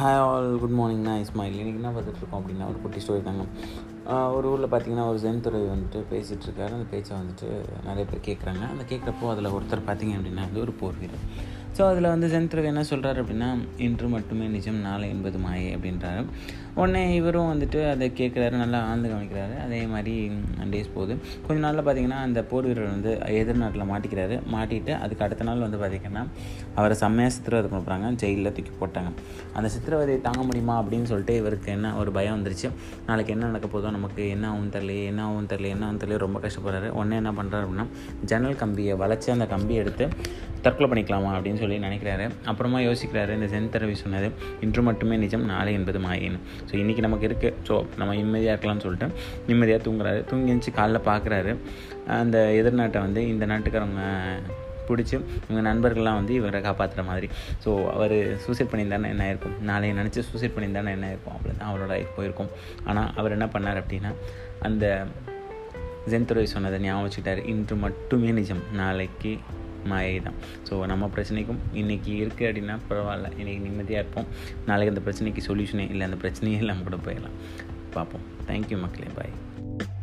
Hi all good morning நான் இஸ்மாயில். இன்றைக்கி என்ன பார்த்துட்ருக்கோம் அப்படின்னா ஒரு குட்டி ஸ்டோரி தாங்க. ஒரு ஊரில் பார்த்தீங்கன்னா ஒரு ஜென் துறை வந்துட்டு பேசிகிட்ருக்காரு அந்த பேச்சை வந்துட்டு நிறைய பேர் கேட்குறாங்க அந்த கேட்குறப்போ அதில் ஒருத்தர் பார்த்தீங்க அப்படின்னா வந்து ஒரு போர் வீரர் ஸோ அதில் வந்து ஜென் என்ன சொல்கிறார் அப்படின்னா இன்று மட்டுமே நிஜம் நாளை என்பது மாயை அப்படின்றாரு. உடனே இவரும் வந்துட்டு அதை கேட்குறாரு நல்லா ஆழ்ந்து கவனிக்கிறாரு. அதே மாதிரி டேஸ் போகுது. கொஞ்ச நாளில் பார்த்தீங்கன்னா அந்த போர் வீரர் வந்து எதிர்நாட்டில் மாட்டிக்கிறாரு. மாட்டிட்டு அதுக்கு அடுத்த நாள் வந்து பார்த்திங்கன்னா அவரை செம்மையாக சித்திரவதை பண்ணுறாங்க ஜெயிலில் தூக்கி போட்டாங்க. அந்த சித்திரவதையை தாங்க முடியுமா அப்படின்னு சொல்லிட்டு இவருக்கு என்ன ஒரு பயம் வந்துருச்சு. நாளைக்கு என்ன நடக்க போதோ நமக்கு என்ன ஆகும் தெரியல என்ன ஆகும் தெரியல என்ன ஆகும் தெரியல ரொம்ப கஷ்டப்படுறாரு. உடனே என்ன பண்ணுறாரு அப்படின்னா ஜன்னல் கம்பியை வளைச்சி அந்த கம்பியை எடுத்து தற்கொலை பண்ணிக்கலாமா அப்படின்னு சொல்லி நினைக்கிறாரு. அப்புறமா யோசிக்கிறாரு இந்த சென் தரவி சொன்னது இன்று மட்டுமே நிஜம் நாளை என்பது மாயின்னு ஸோ இன்றைக்கி நமக்கு இருக்குது ஸோ நம்ம நிம்மதியாக இருக்கலாம்னு சொல்லிட்டு நிம்மதியாக தூங்குறாரு. தூங்கி எழுந்துச்சு காலைல பார்க்குறாரு அந்த எதிர்நாட்டை வந்து இந்த நாட்டுக்காரவங்க பிடிச்சி இவங்க நண்பர்கள்லாம் வந்து இவரை காப்பாற்றுற மாதிரி. ஸோ அவர் சூசைட் பண்ணியிருந்தாருன்னா என்ன ஆயிருக்கும்? நாளைய நினச்சி சூசைட் பண்ணியிருந்தாருன்னா என்ன ஆயிருக்கும்? அப்படி தான் அவரோட லைஃப் போயிருக்கும். ஆனால் அவர் என்ன பண்ணார் அப்படின்னா அந்த ஜென்துறை சொன்னதை ஞாபகம் வச்சுக்கிட்டார். இன்று மட்டுமே நிஜம் நாளைக்கு மாயை தான் ஸோ நம்ம பிரச்சனைக்கும் இன்றைக்கி இருக்குது அப்படின்னா பரவாயில்ல. இன்றைக்கி நிம்மதியாக இருப்போம். நாளைக்கு அந்த பிரச்சனைக்கு சொல்யூஷனே இல்லை. அந்த பிரச்சனையே இல்லாமல் கூட போயிடலாம். பார்ப்போம். தேங்க்யூ மக்களே. பாய்